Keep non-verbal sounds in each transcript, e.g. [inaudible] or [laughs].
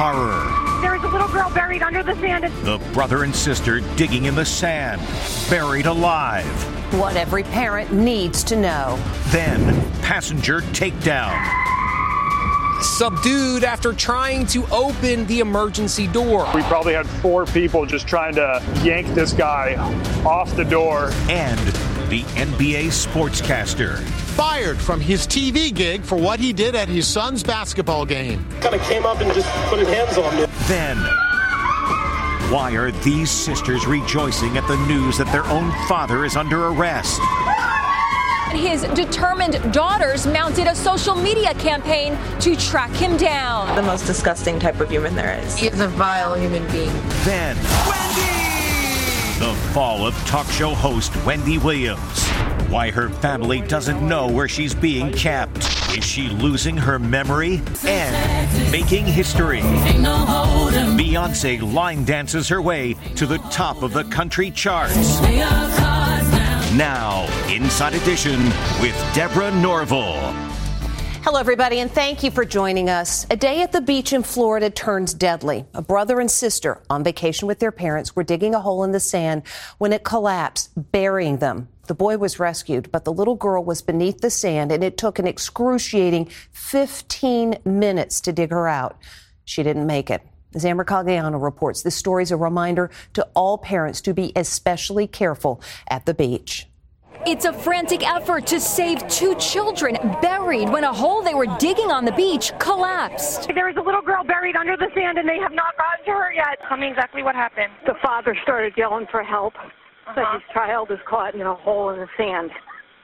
Horror. There is a little girl buried under the sand. The brother and sister digging in the sand, buried alive. What every parent needs to know. Then, passenger takedown. Subdued after trying to open the emergency door. We probably had four people just trying to yank this guy off the door. And the NBA sportscaster. Fired from his TV gig for what he did at his son's basketball game. Kind of came up and just put his hands on me. Then, why are these sisters rejoicing at the news that their own father is under arrest? His determined daughters mounted a social media campaign to track him down. The most disgusting type of human there is. He is a vile human being. Then, Wendy! The fall of talk show host Wendy Williams. Why her family doesn't know where she's being kept. Is she losing her memory? And making history. Beyonce line dances her way to the top of the country charts. Now, Inside Edition with Deborah Norville. Hello, everybody, and thank you for joining us. A day at the beach in Florida turns deadly. A brother and sister on vacation with their parents were digging a hole in the sand when it collapsed, burying them. The boy was rescued, but the little girl was beneath the sand, and it took an excruciating 15 minutes to dig her out. She didn't make it. Ann Mercogliano reports, this story is a reminder to all parents to be especially careful at the beach. It's a frantic effort to save two children buried when a hole they were digging on the beach collapsed. There is a little girl buried under the sand and they have not gotten to her yet. Tell me exactly what happened. The father started yelling for help, uh-huh. but his child is caught in a hole in the sand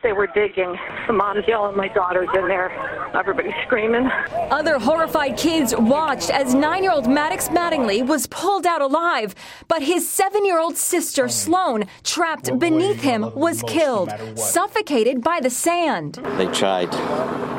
they were digging. The mom's yelling, my daughter's in there. Everybody's screaming. Other horrified kids watched as nine year old Maddox Mattingly was pulled out alive, but his seven year old sister Sloan, trapped beneath him, was killed, suffocated by the sand. They tried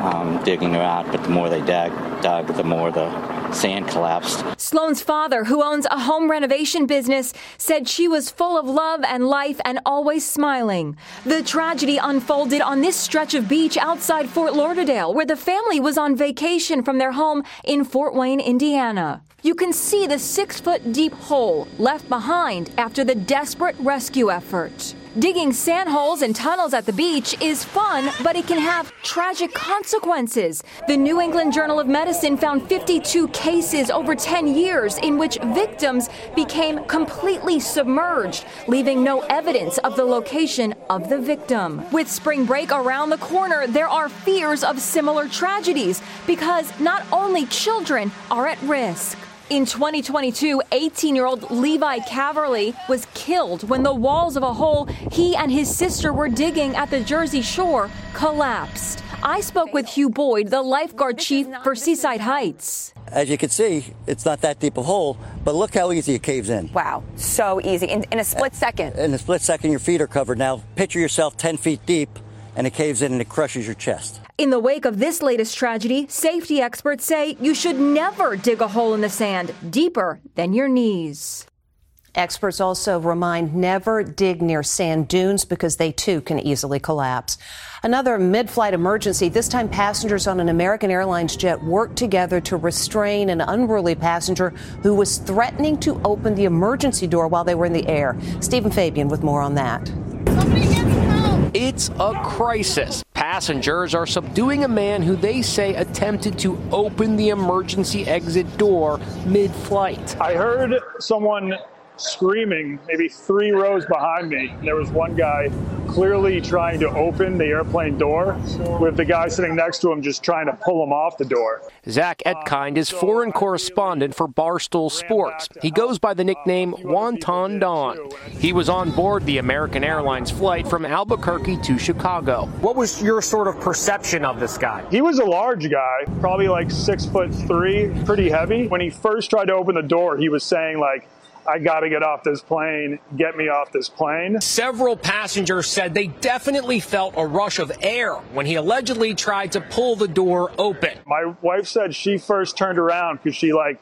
um, digging her out, but the more they dug, dug the more the sand collapsed. Sloan's father, who owns a home renovation business, said she was full of love and life and always smiling. The tragedy unfolded on this stretch of beach outside Fort Lauderdale, where the family was on vacation from their home in Fort Wayne, Indiana. You can see the six foot deep hole left behind after the desperate rescue effort. Digging sand holes and tunnels at the beach is fun, but it can have tragic consequences. The New England Journal of Medicine found 52 cases over 10 years in which victims became completely submerged, leaving no evidence of the location of the victim. With spring break around the corner, there are fears of similar tragedies because not only children are at risk. In 2022, 18 year old Levi Caverly was killed when the walls of a hole he and his sister were digging at the Jersey Shore collapsed. I spoke with Hugh Boyd, the lifeguard chief for Seaside Heights. As you can see, it's not that deep a hole, but look how easy it caves in. Wow, so easy. In, in a split second. In a split second, your feet are covered. Now, picture yourself 10 feet deep, and it caves in and it crushes your chest. In the wake of this latest tragedy, safety experts say you should never dig a hole in the sand deeper than your knees. Experts also remind never dig near sand dunes because they too can easily collapse. Another mid flight emergency. This time, passengers on an American Airlines jet worked together to restrain an unruly passenger who was threatening to open the emergency door while they were in the air. Stephen Fabian with more on that. It's a crisis. Passengers are subduing a man who they say attempted to open the emergency exit door mid flight. I heard someone screaming maybe three rows behind me. There was one guy clearly trying to open the airplane door with the guy sitting next to him just trying to pull him off the door. Zach Etkind is foreign correspondent for Barstool Sports. He goes by the nickname Wonton Don. He was on board the American Airlines flight from Albuquerque to Chicago. What was your sort of perception of this guy? He was a large guy, probably like six foot three, pretty heavy. When he first tried to open the door, he was saying like, I got to get off this plane. Get me off this plane. Several passengers said they definitely felt a rush of air when he allegedly tried to pull the door open. My wife said she first turned around because she like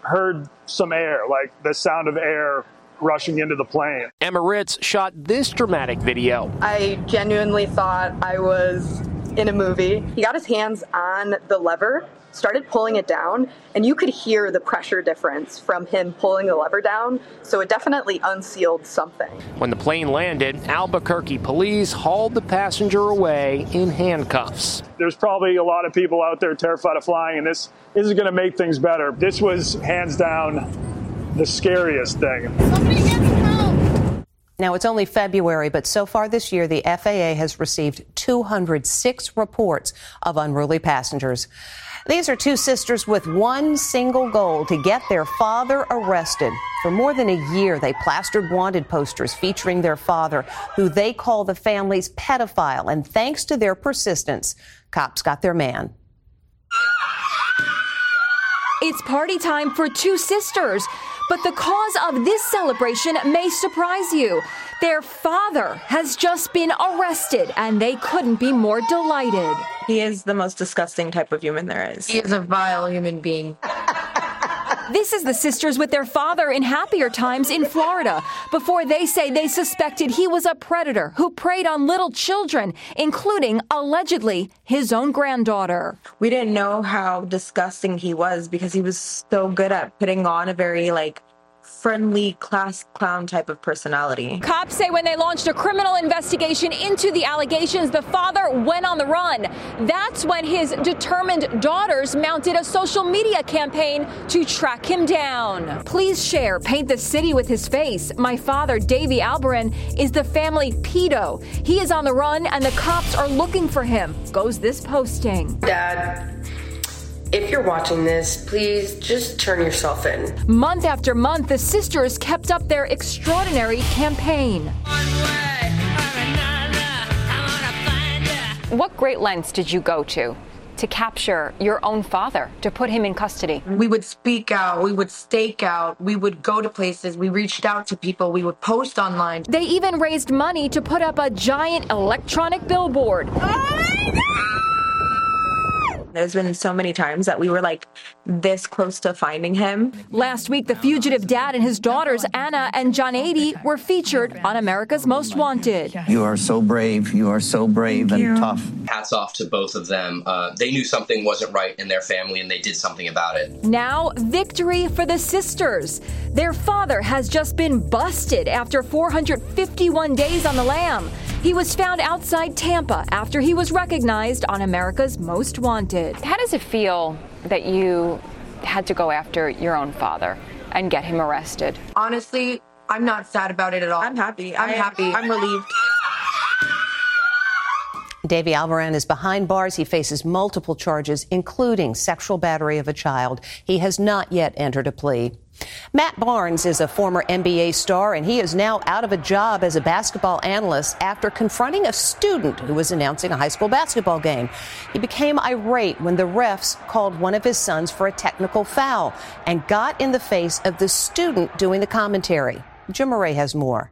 heard some air, like the sound of air rushing into the plane. Emma Ritz shot this dramatic video. I genuinely thought I was in a movie. He got his hands on the lever started pulling it down, and you could hear the pressure difference from him pulling the lever down. So it definitely unsealed something. When the plane landed, Albuquerque police hauled the passenger away in handcuffs. There's probably a lot of people out there terrified of flying, and this, this is going to make things better. This was hands down the scariest thing. Now, it's only February, but so far this year, the FAA has received 206 reports of unruly passengers. These are two sisters with one single goal to get their father arrested. For more than a year, they plastered wanted posters featuring their father, who they call the family's pedophile. And thanks to their persistence, cops got their man. It's party time for two sisters. But the cause of this celebration may surprise you. Their father has just been arrested, and they couldn't be more delighted. He is the most disgusting type of human there is. He is a vile human being. [laughs] This is the sisters with their father in happier times in Florida before they say they suspected he was a predator who preyed on little children, including allegedly his own granddaughter. We didn't know how disgusting he was because he was so good at putting on a very like friendly class clown type of personality. Cops say when they launched a criminal investigation into the allegations, the father went on the run. That's when his determined daughters mounted a social media campaign to track him down. Please share, paint the city with his face. My father, Davy Alberin, is the family pedo. He is on the run and the cops are looking for him. Goes this posting. Dad, if you're watching this, please just turn yourself in. Month after month, the sisters kept up their extraordinary campaign. What great lengths did you go to? To capture your own father, to put him in custody. We would speak out, we would stake out, we would go to places, we reached out to people, we would post online. They even raised money to put up a giant electronic billboard. Oh there's been so many times that we were like this close to finding him. Last week, the fugitive dad and his daughters, Anna and John 80, were featured on America's Most Wanted. You are so brave. You are so brave Thank and you. tough. Hats off to both of them. Uh, they knew something wasn't right in their family and they did something about it. Now, victory for the sisters. Their father has just been busted after 451 days on the lam. He was found outside Tampa after he was recognized on America's Most Wanted. How does it feel that you had to go after your own father and get him arrested? Honestly, I'm not sad about it at all. I'm happy. I'm happy. I'm relieved. Davy Alvaran is behind bars. He faces multiple charges, including sexual battery of a child. He has not yet entered a plea. Matt Barnes is a former NBA star, and he is now out of a job as a basketball analyst after confronting a student who was announcing a high school basketball game. He became irate when the refs called one of his sons for a technical foul and got in the face of the student doing the commentary. Jim Murray has more.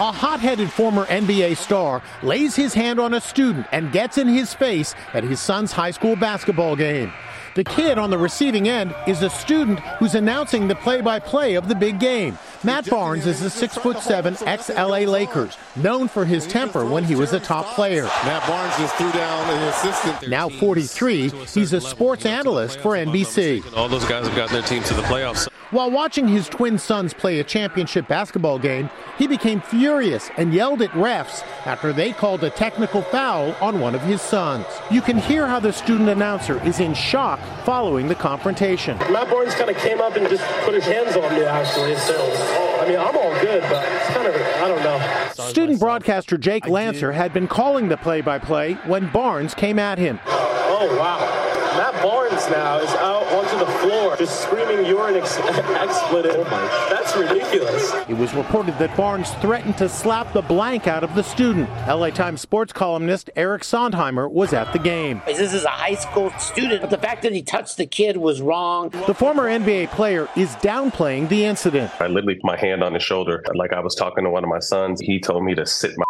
A hot headed former NBA star lays his hand on a student and gets in his face at his son's high school basketball game. The kid on the receiving end is a student who's announcing the play-by-play of the big game. Matt Barnes is a six foot seven ex-LA Lakers, known for his temper when he was a top player. Matt Barnes just threw down an assistant. Now 43, he's a sports analyst for NBC. All those guys have gotten their team to the playoffs. While watching his twin sons play a championship basketball game, he became furious and yelled at refs after they called a technical foul on one of his sons. You can hear how the student announcer is in shock following the confrontation. Matt Barnes kind of came up and just put his hands on me, actually. So, I mean, I'm all good, but it's kind of, I don't know. Student broadcaster Jake Lancer had been calling the play by play when Barnes came at him. Oh, wow. Matt Barnes now is out onto the floor just screaming you're an ex- [laughs] expletive. Oh That's ridiculous. It was reported that Barnes threatened to slap the blank out of the student. LA Times sports columnist Eric Sondheimer was at the game. This is a high school student, but the fact that he touched the kid was wrong. The former NBA player is downplaying the incident. I literally put my hand on his shoulder. Like I was talking to one of my sons, he told me to sit my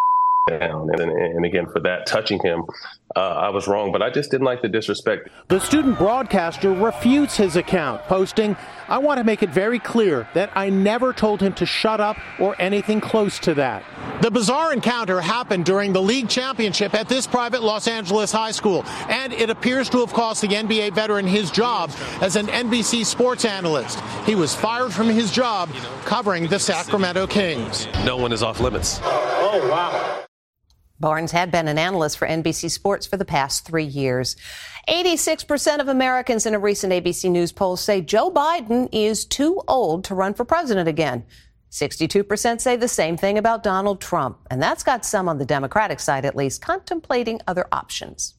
[laughs] down. And, and, again, for that, touching him, uh, I was wrong, but I just didn't like the disrespect. The student broadcaster refutes his account, posting, I want to make it very clear that I never told him to shut up or anything close to that. The bizarre encounter happened during the league championship at this private Los Angeles high school, and it appears to have cost the NBA veteran his job as an NBC sports analyst. He was fired from his job covering the Sacramento Kings. No one is off limits. Oh, wow. Barnes had been an analyst for NBC Sports for the past three years. 86% of Americans in a recent ABC News poll say Joe Biden is too old to run for president again. 62% say the same thing about Donald Trump, and that's got some on the Democratic side at least contemplating other options.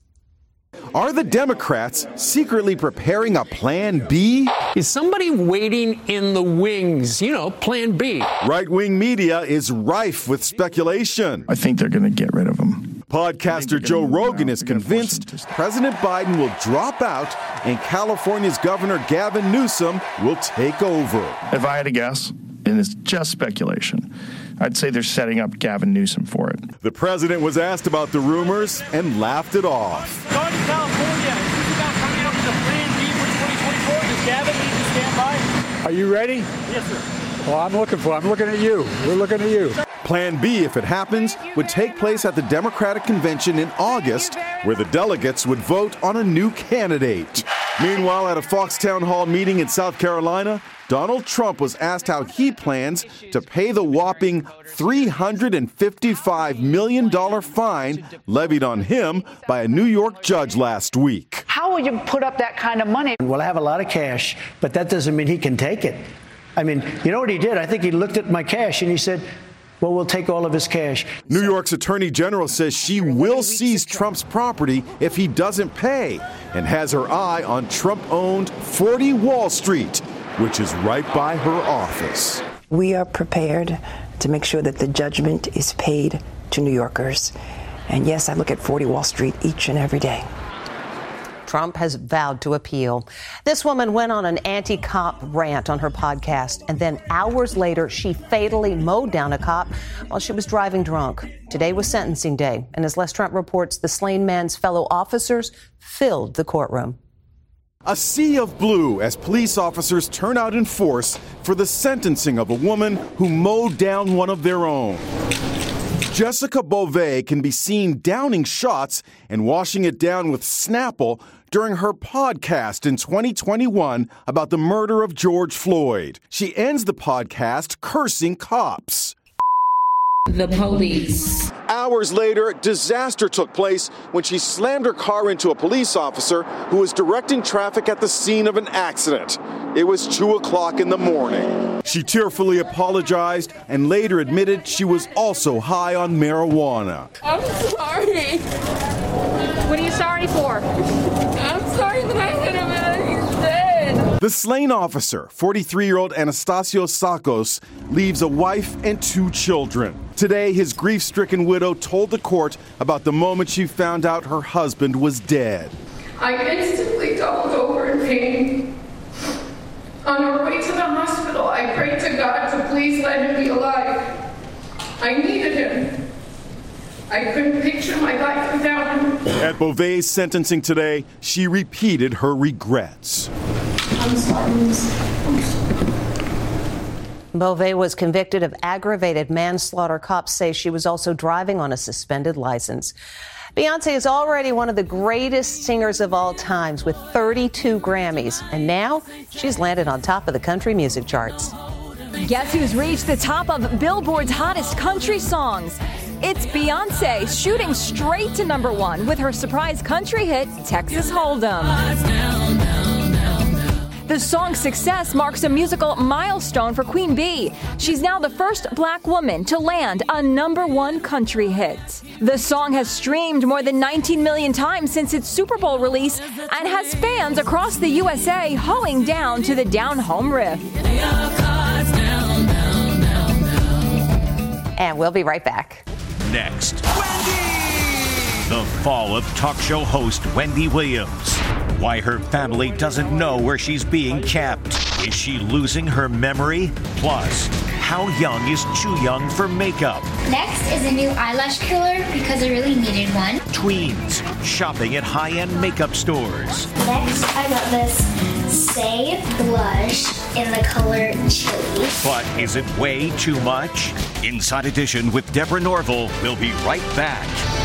Are the Democrats secretly preparing a plan B? Is somebody waiting in the wings? You know, plan B. Right wing media is rife with speculation. I think they're going to get rid of him. Podcaster Joe Rogan is convinced President Biden will drop out and California's Governor Gavin Newsom will take over. If I had to guess, and it's just speculation, I'd say they're setting up Gavin Newsom for it. The president was asked about the rumors and laughed it off. Going to California, is this about coming up with a plan B for 2024? Does Gavin need to stand by? Are you ready? Yes, sir. Well, I'm looking for. I'm looking at you. We're looking at you. Plan B, if it happens, would take place at the Democratic Convention in August, where the delegates would vote on a new candidate. Meanwhile, at a Fox Town Hall meeting in South Carolina, Donald Trump was asked how he plans to pay the whopping $355 million fine levied on him by a New York judge last week. How will you put up that kind of money? Well, I have a lot of cash, but that doesn't mean he can take it. I mean, you know what he did? I think he looked at my cash and he said, well, we'll take all of his cash. New York's Attorney General says she will seize Trump's property if he doesn't pay and has her eye on Trump owned 40 Wall Street, which is right by her office. We are prepared to make sure that the judgment is paid to New Yorkers. And yes, I look at 40 Wall Street each and every day. Trump has vowed to appeal. This woman went on an anti cop rant on her podcast, and then hours later, she fatally mowed down a cop while she was driving drunk. Today was sentencing day, and as Les Trent reports, the slain man's fellow officers filled the courtroom. A sea of blue as police officers turn out in force for the sentencing of a woman who mowed down one of their own. Jessica Beauvais can be seen downing shots and washing it down with Snapple during her podcast in 2021 about the murder of George Floyd. She ends the podcast cursing cops. The police. Hours later, disaster took place when she slammed her car into a police officer who was directing traffic at the scene of an accident. It was 2 o'clock in the morning. She tearfully apologized and later admitted she was also high on marijuana. I'm sorry. What are you sorry for? I'm sorry that I hit him and he's dead. The slain officer, 43 year old Anastasio Tsakos, leaves a wife and two children. Today, his grief stricken widow told the court about the moment she found out her husband was dead. I instantly doubled over in pain. On our way to the hospital, I prayed to God to please let him be alive. I needed him. I couldn't picture my life without him. At Beauvais' sentencing today, she repeated her regrets. Beauvais was convicted of aggravated manslaughter. Cops say she was also driving on a suspended license. Beyonce is already one of the greatest singers of all times with 32 Grammys, and now she's landed on top of the country music charts. Guess who's reached the top of Billboard's hottest country songs? It's Beyonce shooting straight to number one with her surprise country hit, Texas Hold'em. The song's success marks a musical milestone for Queen Bey. She's now the first black woman to land a number one country hit. The song has streamed more than 19 million times since its Super Bowl release and has fans across the USA hoeing down to the down home riff. And we'll be right back. Next, the fall of talk show host Wendy Williams. Why her family doesn't know where she's being kept. Is she losing her memory? Plus, how young is too young for makeup? Next is a new eyelash curler because I really needed one. Tweens shopping at high end makeup stores. Next, I got this Saie blush in the color chili. But is it way too much? Inside Edition with Deborah Norville. We'll be right back.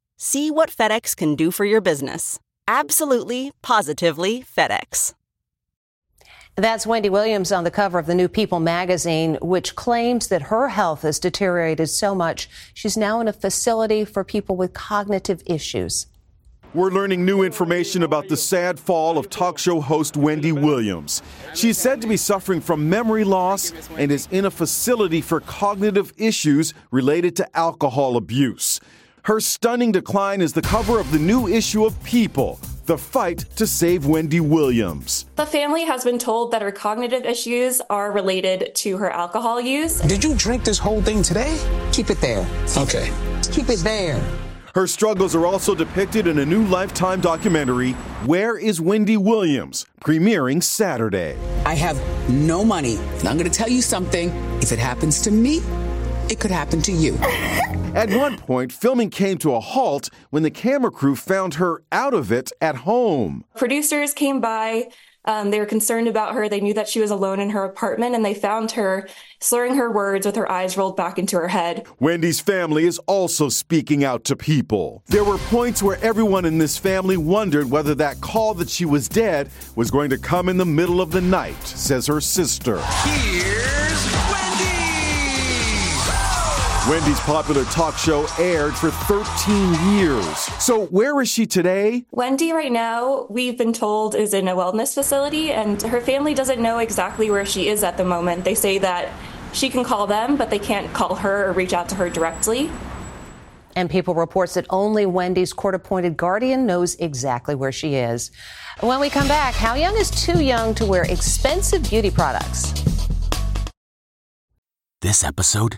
See what FedEx can do for your business. Absolutely, positively FedEx. That's Wendy Williams on the cover of the new People magazine, which claims that her health has deteriorated so much she's now in a facility for people with cognitive issues. We're learning new information about the sad fall of talk show host Wendy Williams. She's said to be suffering from memory loss and is in a facility for cognitive issues related to alcohol abuse. Her stunning decline is the cover of the new issue of People, the fight to save Wendy Williams. The family has been told that her cognitive issues are related to her alcohol use. Did you drink this whole thing today? Keep it there. Okay. Keep it there. Her struggles are also depicted in a new Lifetime documentary, Where is Wendy Williams? premiering Saturday. I have no money. And I'm going to tell you something. If it happens to me, it could happen to you. At one point, filming came to a halt when the camera crew found her out of it at home. Producers came by. Um, they were concerned about her. They knew that she was alone in her apartment and they found her slurring her words with her eyes rolled back into her head. Wendy's family is also speaking out to people. There were points where everyone in this family wondered whether that call that she was dead was going to come in the middle of the night, says her sister. Here's Wendy's popular talk show aired for 13 years. So, where is she today? Wendy, right now, we've been told, is in a wellness facility, and her family doesn't know exactly where she is at the moment. They say that she can call them, but they can't call her or reach out to her directly. And People reports that only Wendy's court appointed guardian knows exactly where she is. When we come back, how young is too young to wear expensive beauty products? This episode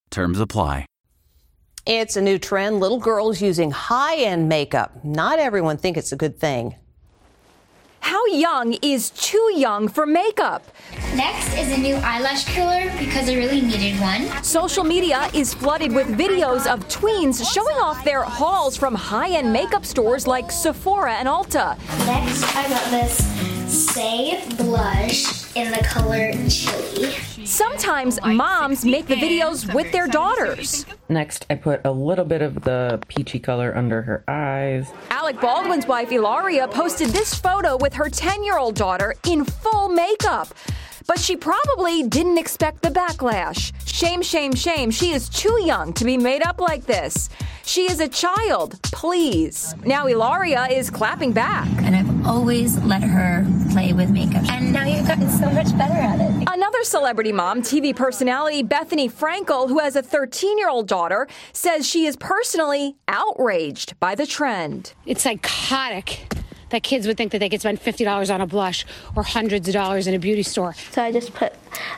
Terms apply. It's a new trend. Little girls using high end makeup. Not everyone thinks it's a good thing. How young is too young for makeup? Next is a new eyelash curler because I really needed one. Social media is flooded with videos of tweens showing off their hauls from high end makeup stores like Sephora and Ulta. Next, I got this Saie blush in the color chili. Sometimes moms make the videos with their daughters. Next, I put a little bit of the peachy color under her eyes. Alec Baldwin's wife, Hilaria, posted this photo with her 10 year old daughter in full makeup. But she probably didn't expect the backlash. Shame, shame, shame. She is too young to be made up like this. She is a child, please. Now Hilaria is clapping back. And I've always let her play with makeup. And now you've gotten so much better at it. Another celebrity mom, TV personality Bethenny Frankel, who has a 13 year old daughter, says she is personally outraged by the trend. It's psychotic that kids would think that they could spend $50 on a blush or hundreds of dollars in a beauty store. So I just put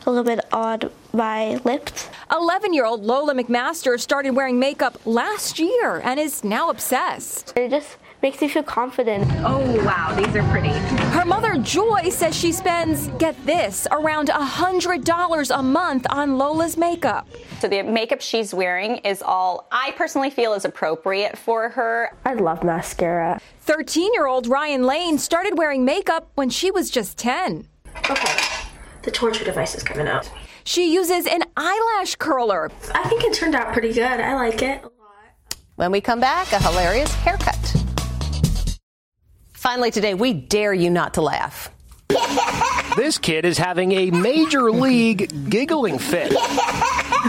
a little bit on my lips. 11 year old Lola McMaster started wearing makeup last year and is now obsessed. It just makes me feel confident. Oh, wow, these are pretty. Her mother, Joy, says she spends, get this, around $100 a month on Lola's makeup. So the makeup she's wearing is all I personally feel is appropriate for her. I love mascara. 13 year old Ryan Lane started wearing makeup when she was just 10. Okay, the torture device is coming out. She uses an eyelash curler. I think it turned out pretty good. I like it. A lot. When we come back, a hilarious haircut. Finally, today, we dare you not to laugh. [laughs] This kid is having a major league giggling fit.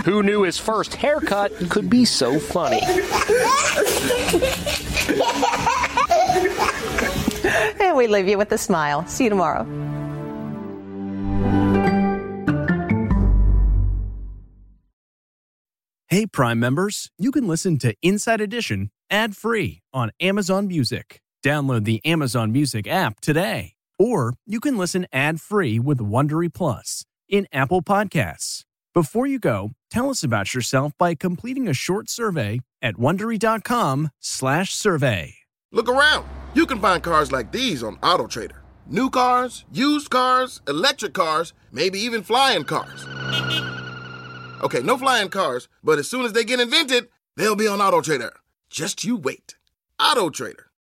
Who knew his first haircut could be so funny? and we leave you with a smile. See you tomorrow. Hey, Prime members, you can listen to Inside Edition ad free on Amazon Music. Download the Amazon Music app today. Or you can listen ad free with Wondery Plus in Apple Podcasts. Before you go, tell us about yourself by completing a short survey at wondery.com/slash survey. Look around. You can find cars like these on AutoTrader. New cars, used cars, electric cars, maybe even flying cars. Okay, no flying cars, but as soon as they get invented, they'll be on AutoTrader. Just you wait. AutoTrader.